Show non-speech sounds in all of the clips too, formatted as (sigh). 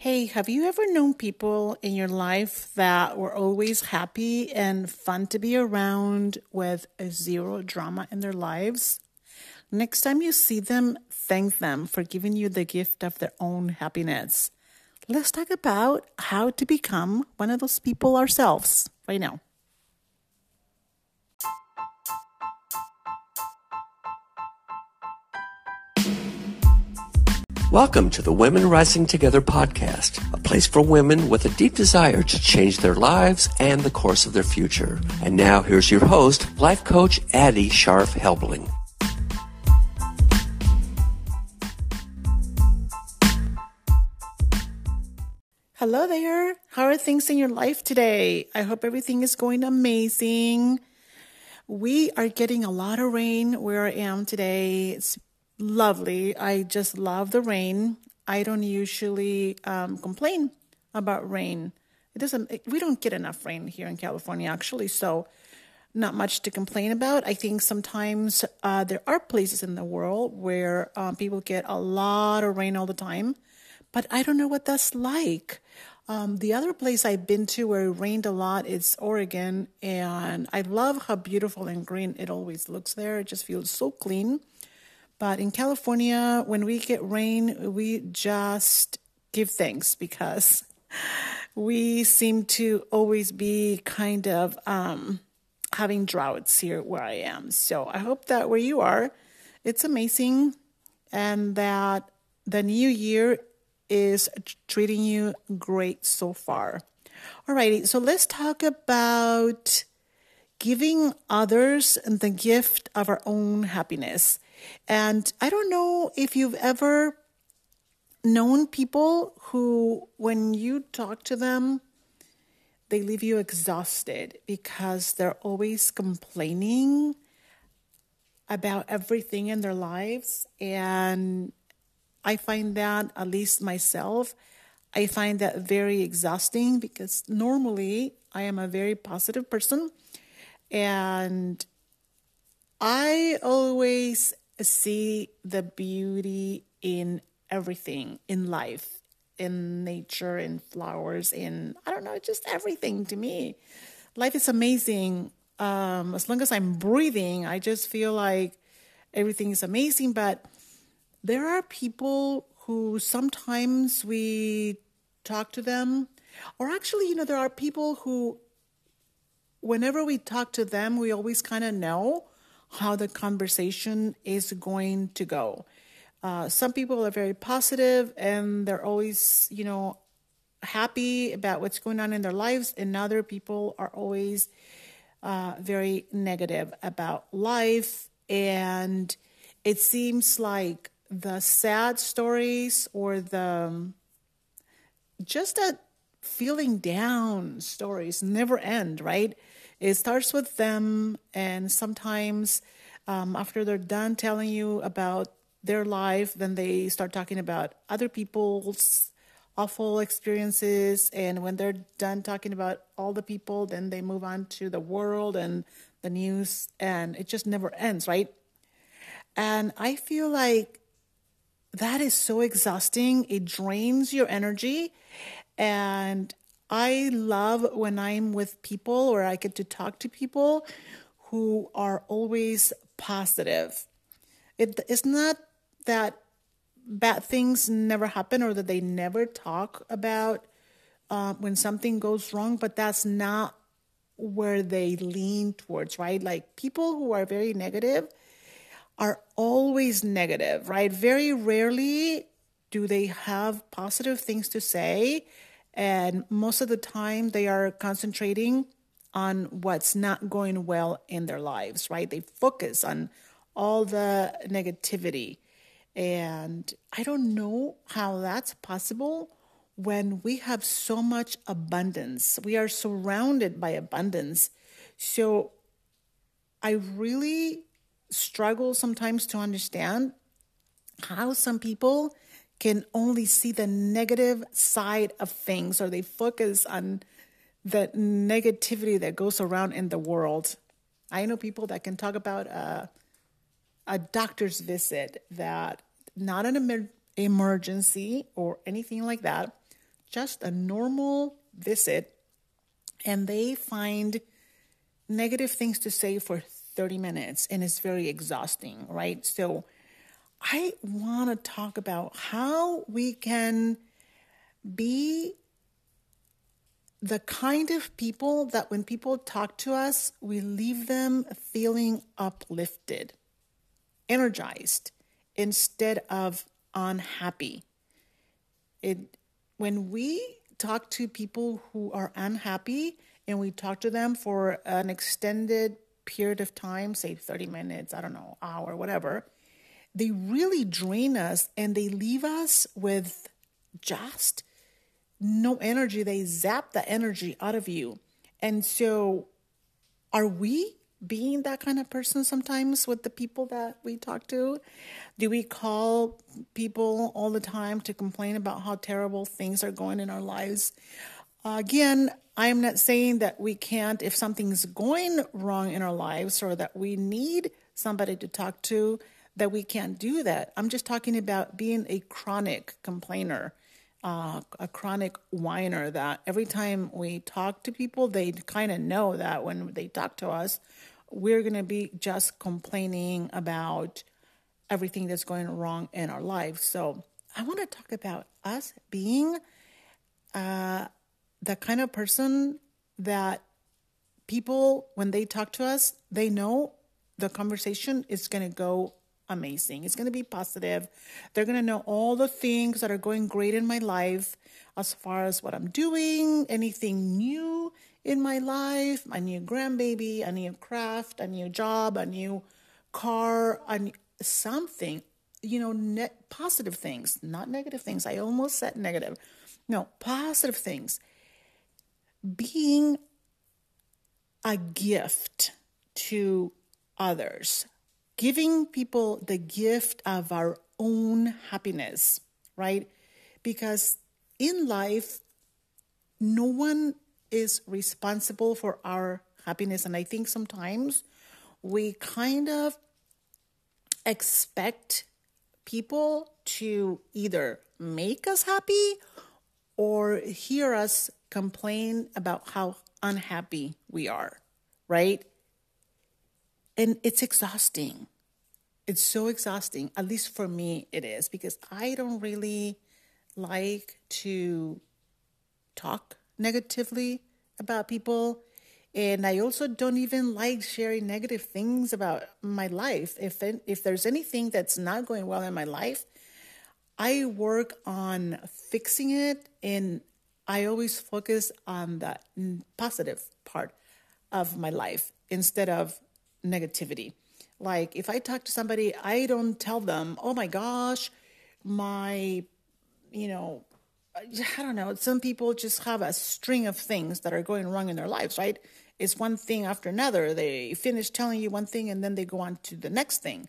Hey, have you ever known people in your life that were always happy and fun to be around with zero drama in their lives? Next time you see them, thank them for giving you the gift of their own happiness. Let's talk about how to become one of those people ourselves right now. Welcome to the Women Rising Together podcast, a place for women with a deep desire to change their lives and the course of their future. And now here's your host, life coach Addie Sharf Helbling. Hello there. How are things in your life today? I hope everything is going amazing. We are getting a lot of rain where I am today. It's lovely. I just love the rain. I don't usually um, complain about rain. It doesn't. It, we don't get enough rain here in California, actually. So, not much to complain about. I think sometimes uh, there are places in the world where um, people get a lot of rain all the time, but I don't know what that's like. Um, the other place I've been to where it rained a lot is Oregon, and I love how beautiful and green it always looks there. It just feels so clean. But in California, when we get rain, we just give thanks because (laughs) we seem to always be kind of um, having droughts here where I am. So I hope that where you are, it's amazing and that the new year is treating you great so far. Alrighty, so let's talk about giving others the gift of our own happiness. And I don't know if you've ever known people who, when you talk to them, they leave you exhausted because they're always complaining about everything in their lives. And I find that, at least myself, I find that very exhausting because normally I am a very positive person and I always see the beauty in everything in life, in nature, in flowers, in, I don't know, just everything to me. Life is amazing. Um, as long as I'm breathing, I just feel like everything is amazing. But there are people who sometimes we talk to them, or actually, you know, there are people who, whenever we talk to them, we always kind of know how the conversation is going to go. Uh, some people are very positive and they're always, you know, happy about what's going on in their lives, and other people are always uh, very negative about life. And it seems like the sad stories or the um, just that feeling down stories never end, right? It starts with them, and sometimes um, after they're done telling you about their life, then they start talking about other people's awful experiences. And when they're done talking about all the people, then they move on to the world and the news, and it just never ends, right? And I feel like that is so exhausting. It drains your energy. And I love when I'm with people or I get to talk to people who are always positive. It is not that bad things never happen or that they never talk about uh, when something goes wrong, but that's not where they lean towards, right? Like people who are very negative are always negative, right? Very rarely do they have positive things to say and most of the time, they are concentrating on what's not going well in their lives, right? They focus on all the negativity. And I don't know how that's possible when we have so much abundance. We are surrounded by abundance. So I really struggle sometimes to understand how some people can only see the negative side of things or they focus on the negativity that goes around in the world. I know people that can talk about a, a doctor's visit that not an emer- emergency or anything like that. just a normal visit and they find negative things to say for 30 minutes and it's very exhausting, right? So I want to talk about how we can be the kind of people that when people talk to us, we leave them feeling uplifted, energized, instead of unhappy. It, when we talk to people who are unhappy and we talk to them for an extended period of time, say 30 minutes, I don't know, hour, whatever, they really drain us and they leave us with just no energy. They zap the energy out of you. And so, are we being that kind of person sometimes with the people that we talk to? Do we call people all the time to complain about how terrible things are going in our lives? Uh, again, I'm not saying that we can't, if something's going wrong in our lives or that we need somebody to talk to, that we can't do that. I'm just talking about being a chronic complainer uh, a chronic whiner that every time we talk to people, they kind of know that when they talk to us, we're going to be just complaining about everything that's going wrong in our life. So I want to talk about us being uh, the kind of person that people, when they talk to us, they know the conversation is going to go amazing. It's going to be positive. They're going to know all the things that are going great in my life as far as what I'm doing, anything new in my life, my new grandbaby, a new craft, a new job, a new car, a new, something, you know, net positive things, not negative things. I almost said negative. No, positive things. Being a gift to others giving people the gift of our own happiness, right? Because in life, no one is responsible for our happiness. And I think sometimes we kind of expect people to either make us happy or hear us complain about how unhappy we are, right? And it's exhausting. It's so exhausting. At least for me, it is because I don't really like to talk negatively about people. And I also don't even like sharing negative things about my life. If if there's anything that's not going well in my life, I work on fixing it and I always focus on the positive part of my life instead of negativity. Like if I talk to somebody, I don't tell them, oh my gosh, my, you know, I don't know. Some people just have a string of things that are going wrong in their lives, right? It's one thing after another. They finish telling you one thing and then they go on to the next thing.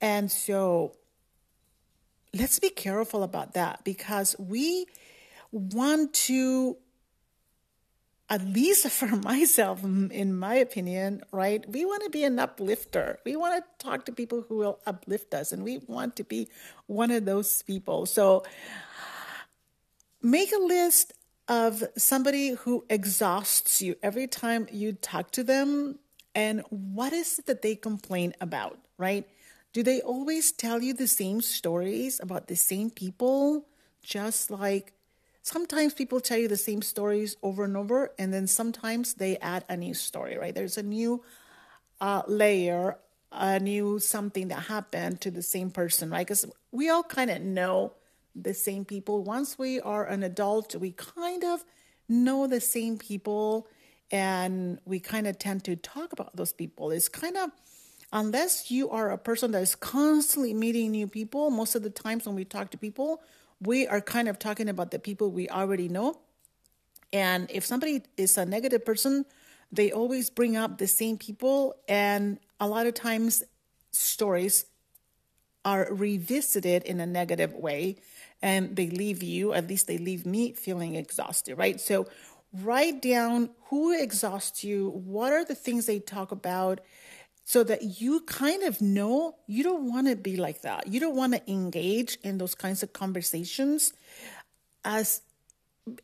And so let's be careful about that because we want to at least for (laughs) myself, in my opinion, right? We want to be an uplifter. We want to talk to people who will uplift us, and we want to be one of those people. So make a list of somebody who exhausts you every time you talk to them, and what is it that they complain about, right? Do they always tell you the same stories about the same people? Just like sometimes people tell you the same stories over and over, and then sometimes they add a new story, right? There's a new uh, layer, a new something that happened to the same person, right? Because we all kind of know the same people. Once we are an adult, we kind of know the same people and we kind of tend to talk about those people. It's kind of, unless you are a person that is constantly meeting new people, most of the times when we talk to people, we are kind of talking about the people we already know. And if somebody is a negative person, they always bring up the same people. And a lot of times, stories are revisited in a negative way and they leave you, at least they leave me feeling exhausted, right? So write down who exhausts you, what are the things they talk about, so that you kind of know you don't want to be like that. You don't want to engage in those kinds of conversations as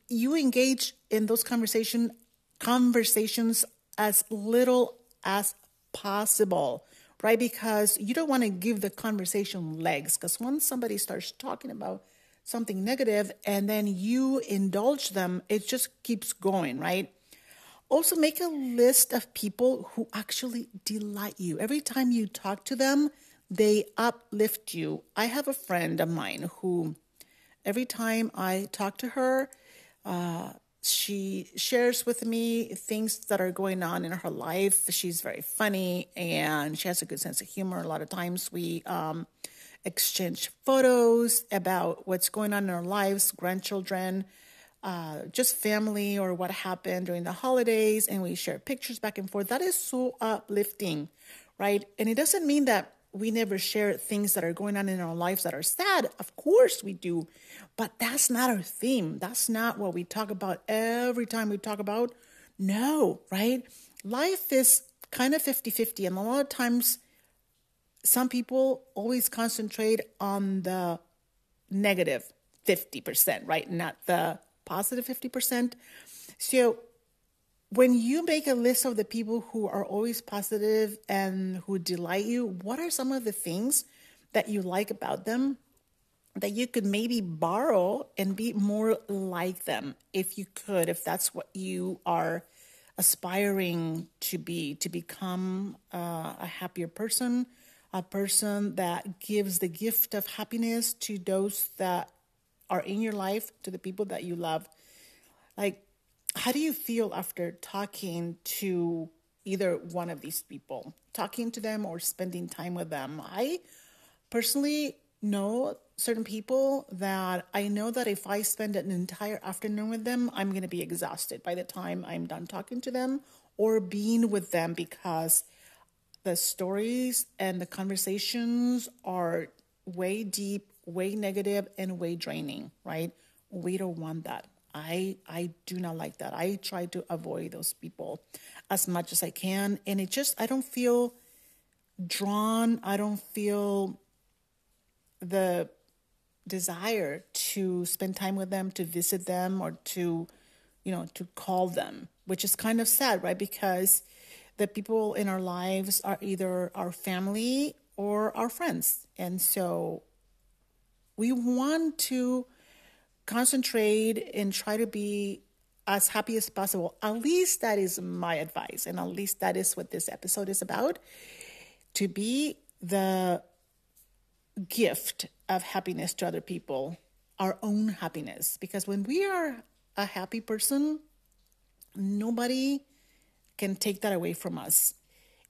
you engage in those conversation conversations as little as possible right because you don't want to give the conversation legs because once somebody starts talking about something negative and then you indulge them it just keeps going right also make a list of people who actually delight you every time you talk to them they uplift you i have a friend of mine who every time i talk to her uh, she shares with me things that are going on in her life. She's very funny and she has a good sense of humor. A lot of times we um, exchange photos about what's going on in our lives, grandchildren, uh, just family or what happened during the holidays, and we share pictures back and forth. That is so uplifting, right? And it doesn't mean that we never share things that are going on in our lives that are sad. Of course we do. But that's not our theme. That's not what we talk about every time we talk about. No, right? Life is kind of 50 50. And a lot of times, some people always concentrate on the negative 50%, right? Not the positive 50%. So when you make a list of the people who are always positive and who delight you, what are some of the things that you like about them that you could maybe borrow and be more like them if you could, if that's what you are aspiring to be, to become uh, a happier person, a person that gives the gift of happiness to those that are in your life, to the people that you love. Like, how do you feel after talking to either one of these people, talking to them or spending time with them? I personally know certain people that I know that if I spend an entire afternoon with them, I'm going to be exhausted by the time I'm done talking to them or being with them because the stories and the conversations are way deep, way negative, and way draining, right? We don't want that. I I do not like that. I try to avoid those people as much as I can and it just I don't feel drawn. I don't feel the desire to spend time with them, to visit them or to you know, to call them, which is kind of sad, right? Because the people in our lives are either our family or our friends. And so we want to concentrate and try to be as happy as possible. At least that is my advice. And at least that is what this episode is about to be the gift of happiness to other people, our own happiness. Because when we are a happy person, nobody can take that away from us.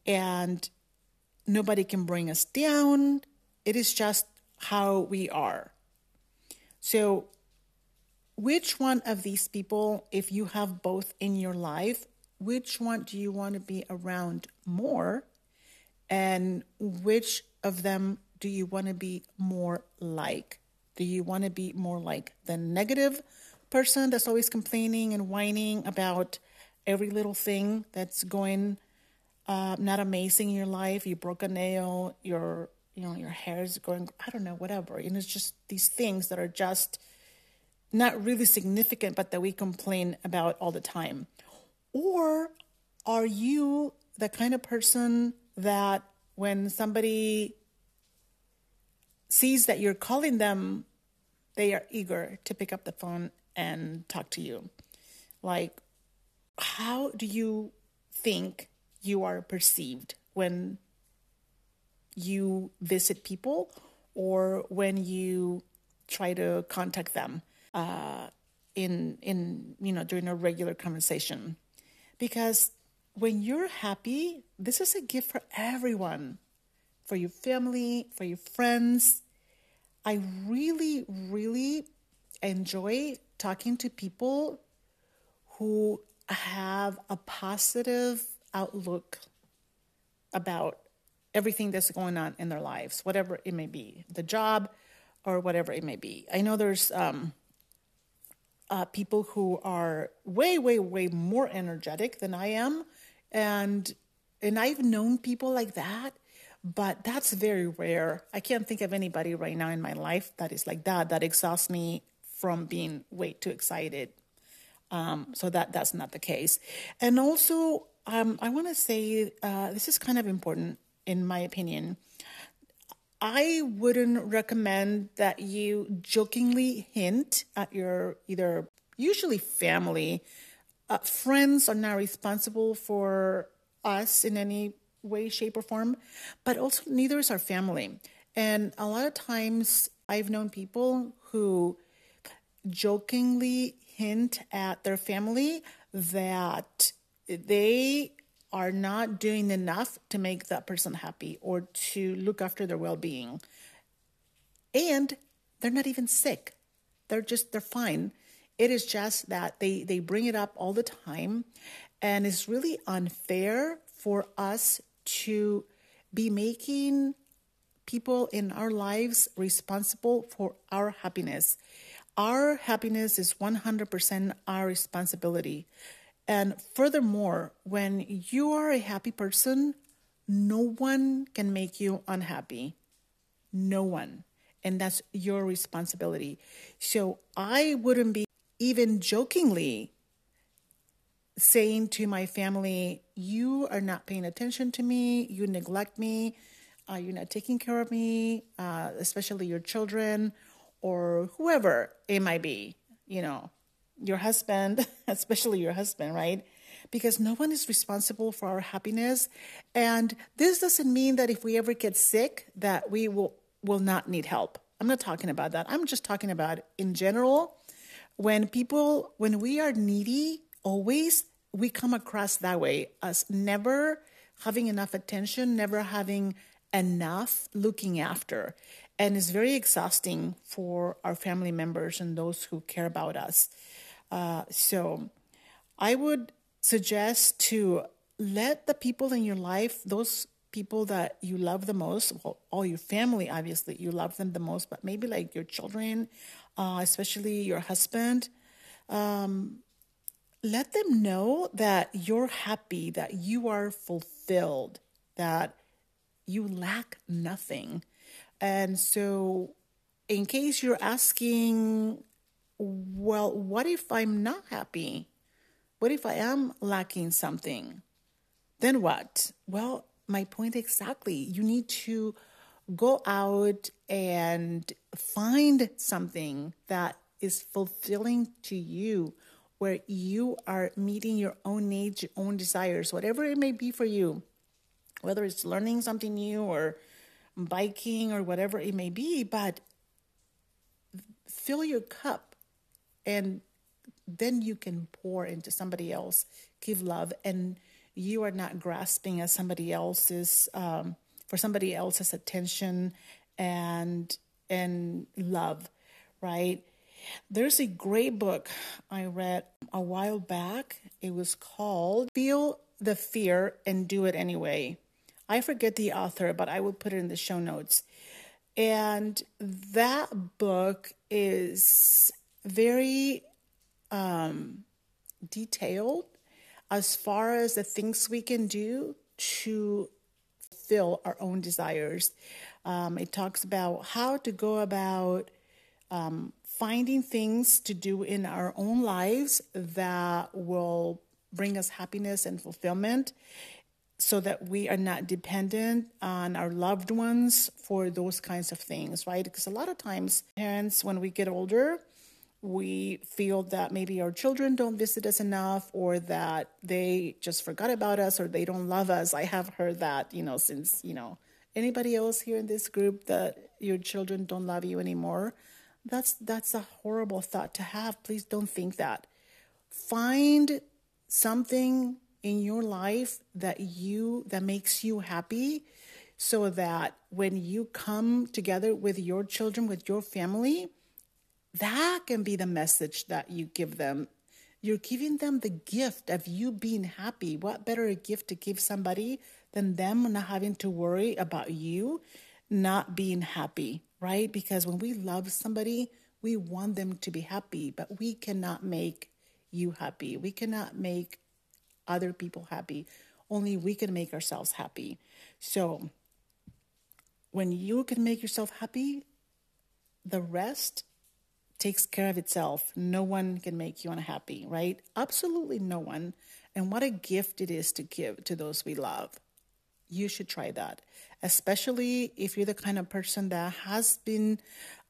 And nobody can bring us down. It is just how we are. So which one of these people, if you have both in your life, which one do you want to be around more? And which of them do you want to be more like? Do you want to be more like the negative person that's always complaining and whining about every little thing that's going uh, not amazing in your life? You broke a nail, your you know your hair is going I don't know whatever, and it's just these things that are just not really significant, but that we complain about all the time? Or are you the kind of person that when somebody sees that you're calling them, they are eager to pick up the phone and talk to you? Like, how do you think you are perceived when you visit people or when you try to contact them? uh, in in you know during a regular conversation, because when you're happy, this is a gift for everyone, for your family, for your friends. I really, really enjoy talking to people who have a positive outlook about everything that's going on in their lives, whatever it may be, the job or whatever it may be. I know there's um, uh, people who are way, way, way more energetic than I am, and and I've known people like that, but that's very rare. I can't think of anybody right now in my life that is like that that exhausts me from being way too excited Um, so that that's not the case. And also, um, I want to say uh, this is kind of important in my opinion. I wouldn't recommend that you jokingly hint at your either usually family. Uh, friends are not responsible for us in any way, shape, or form, but also neither is our family. And a lot of times I've known people who jokingly hint at their family that they are not doing enough to make that person happy or to look after their well-being. And they're not even sick. They're just they're fine. It is just that they they bring it up all the time and it's really unfair for us to be making people in our lives responsible for our happiness. Our happiness is 100% our responsibility and furthermore, when you are a happy person, no one can make you unhappy. No one. And that's your responsibility. So I wouldn't be even jokingly saying to my family, You are not paying attention to me, you neglect me, uh, you're not taking care of me, uh, especially your children or whoever it might be, you know your husband, (laughs) especially your husband, right? Because no one is responsible for our happiness. And this doesn't mean that if we ever get sick that we will will not need help. I'm not talking about that. I'm just talking about in general when people when we are needy, always we come across that way as never having enough attention, never having enough looking after. And it's very exhausting for our family members and those who care about us. Uh, so I would suggest to let the people in your life, those people that you love the most, well, all your family, obviously, you love them the most, but maybe like your children, uh, especially your husband, um, let them know that you're happy, that you are fulfilled, that you lack nothing. And so, in case you're asking well, what if I'm not happy? What if I am lacking something? Then what? Well, my point exactly. You need to go out and find something that is fulfilling to you, where you are meeting your own needs, your own desires, whatever it may be for you, whether it's learning something new or biking or whatever it may be, but fill your cup and then you can pour into somebody else, give love, and you are not grasping at somebody else's um, for somebody else's attention and and love, right? There's a great book I read a while back. It was called Feel the Fear and Do It Anyway. I forget the author, but I will put it in the show notes. And that book is very um, detailed as far as the things we can do to fill our own desires. Um, it talks about how to go about um, finding things to do in our own lives that will bring us happiness and fulfillment so that we are not dependent on our loved ones for those kinds of things, right? Because a lot of times, parents, when we get older, we feel that maybe our children don't visit us enough or that they just forgot about us or they don't love us. I have heard that, you know, since, you know, anybody else here in this group that your children don't love you anymore. That's that's a horrible thought to have. Please don't think that. Find something in your life that you that makes you happy so that when you come together with your children with your family that can be the message that you give them. You're giving them the gift of you being happy. What better a gift to give somebody than them not having to worry about you not being happy, right? Because when we love somebody, we want them to be happy, but we cannot make you happy. We cannot make other people happy. Only we can make ourselves happy. So when you can make yourself happy, the rest takes care of itself. No one can make you unhappy, right? Absolutely no one. And what a gift it is to give to those we love. You should try that, especially if you're the kind of person that has been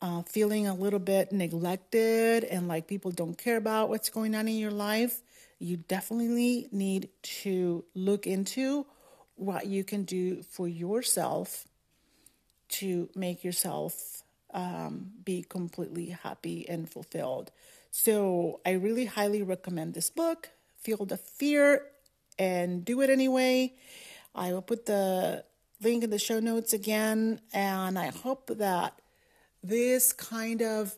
uh, feeling a little bit neglected and like people don't care about what's going on in your life. You definitely need to look into what you can do for yourself to make yourself um, be completely happy and fulfilled. So I really highly recommend this book, Feel the Fear and Do It Anyway. I will put the link in the show notes again, and I hope that this kind of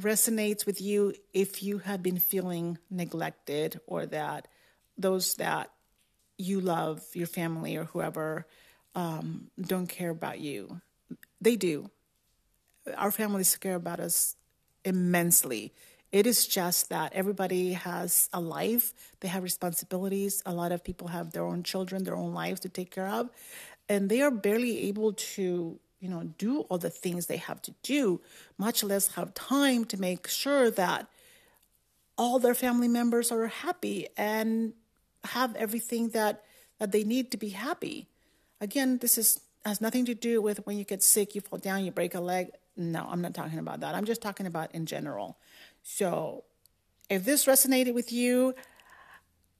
resonates with you if you have been feeling neglected or that those that you love, your family or whoever, um, don't care about you. They do our families care about us immensely. It is just that everybody has a life, they have responsibilities. A lot of people have their own children, their own lives to take care of, and they are barely able to, you know, do all the things they have to do, much less have time to make sure that all their family members are happy and have everything that that they need to be happy. Again, this is has nothing to do with when you get sick, you fall down, you break a leg no, I'm not talking about that. I'm just talking about in general. So, if this resonated with you,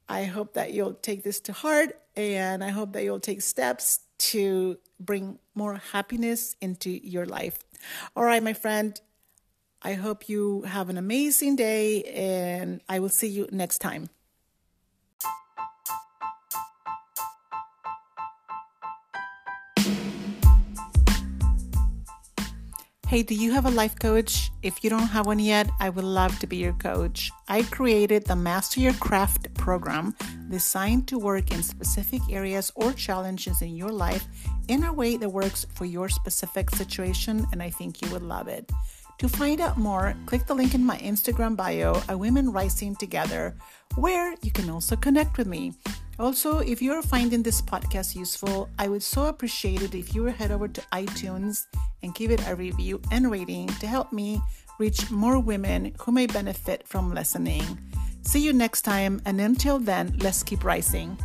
I hope that you'll take this to heart and I hope that you'll take steps to bring more happiness into your life. All right, my friend, I hope you have an amazing day and I will see you next time. Hey, do you have a life coach? If you don't have one yet, I would love to be your coach. I created the Master Your Craft program designed to work in specific areas or challenges in your life in a way that works for your specific situation, and I think you would love it. To find out more, click the link in my Instagram bio, A Women Rising Together, where you can also connect with me. Also, if you're finding this podcast useful, I would so appreciate it if you would head over to iTunes and give it a review and rating to help me reach more women who may benefit from listening. See you next time, and until then, let's keep rising.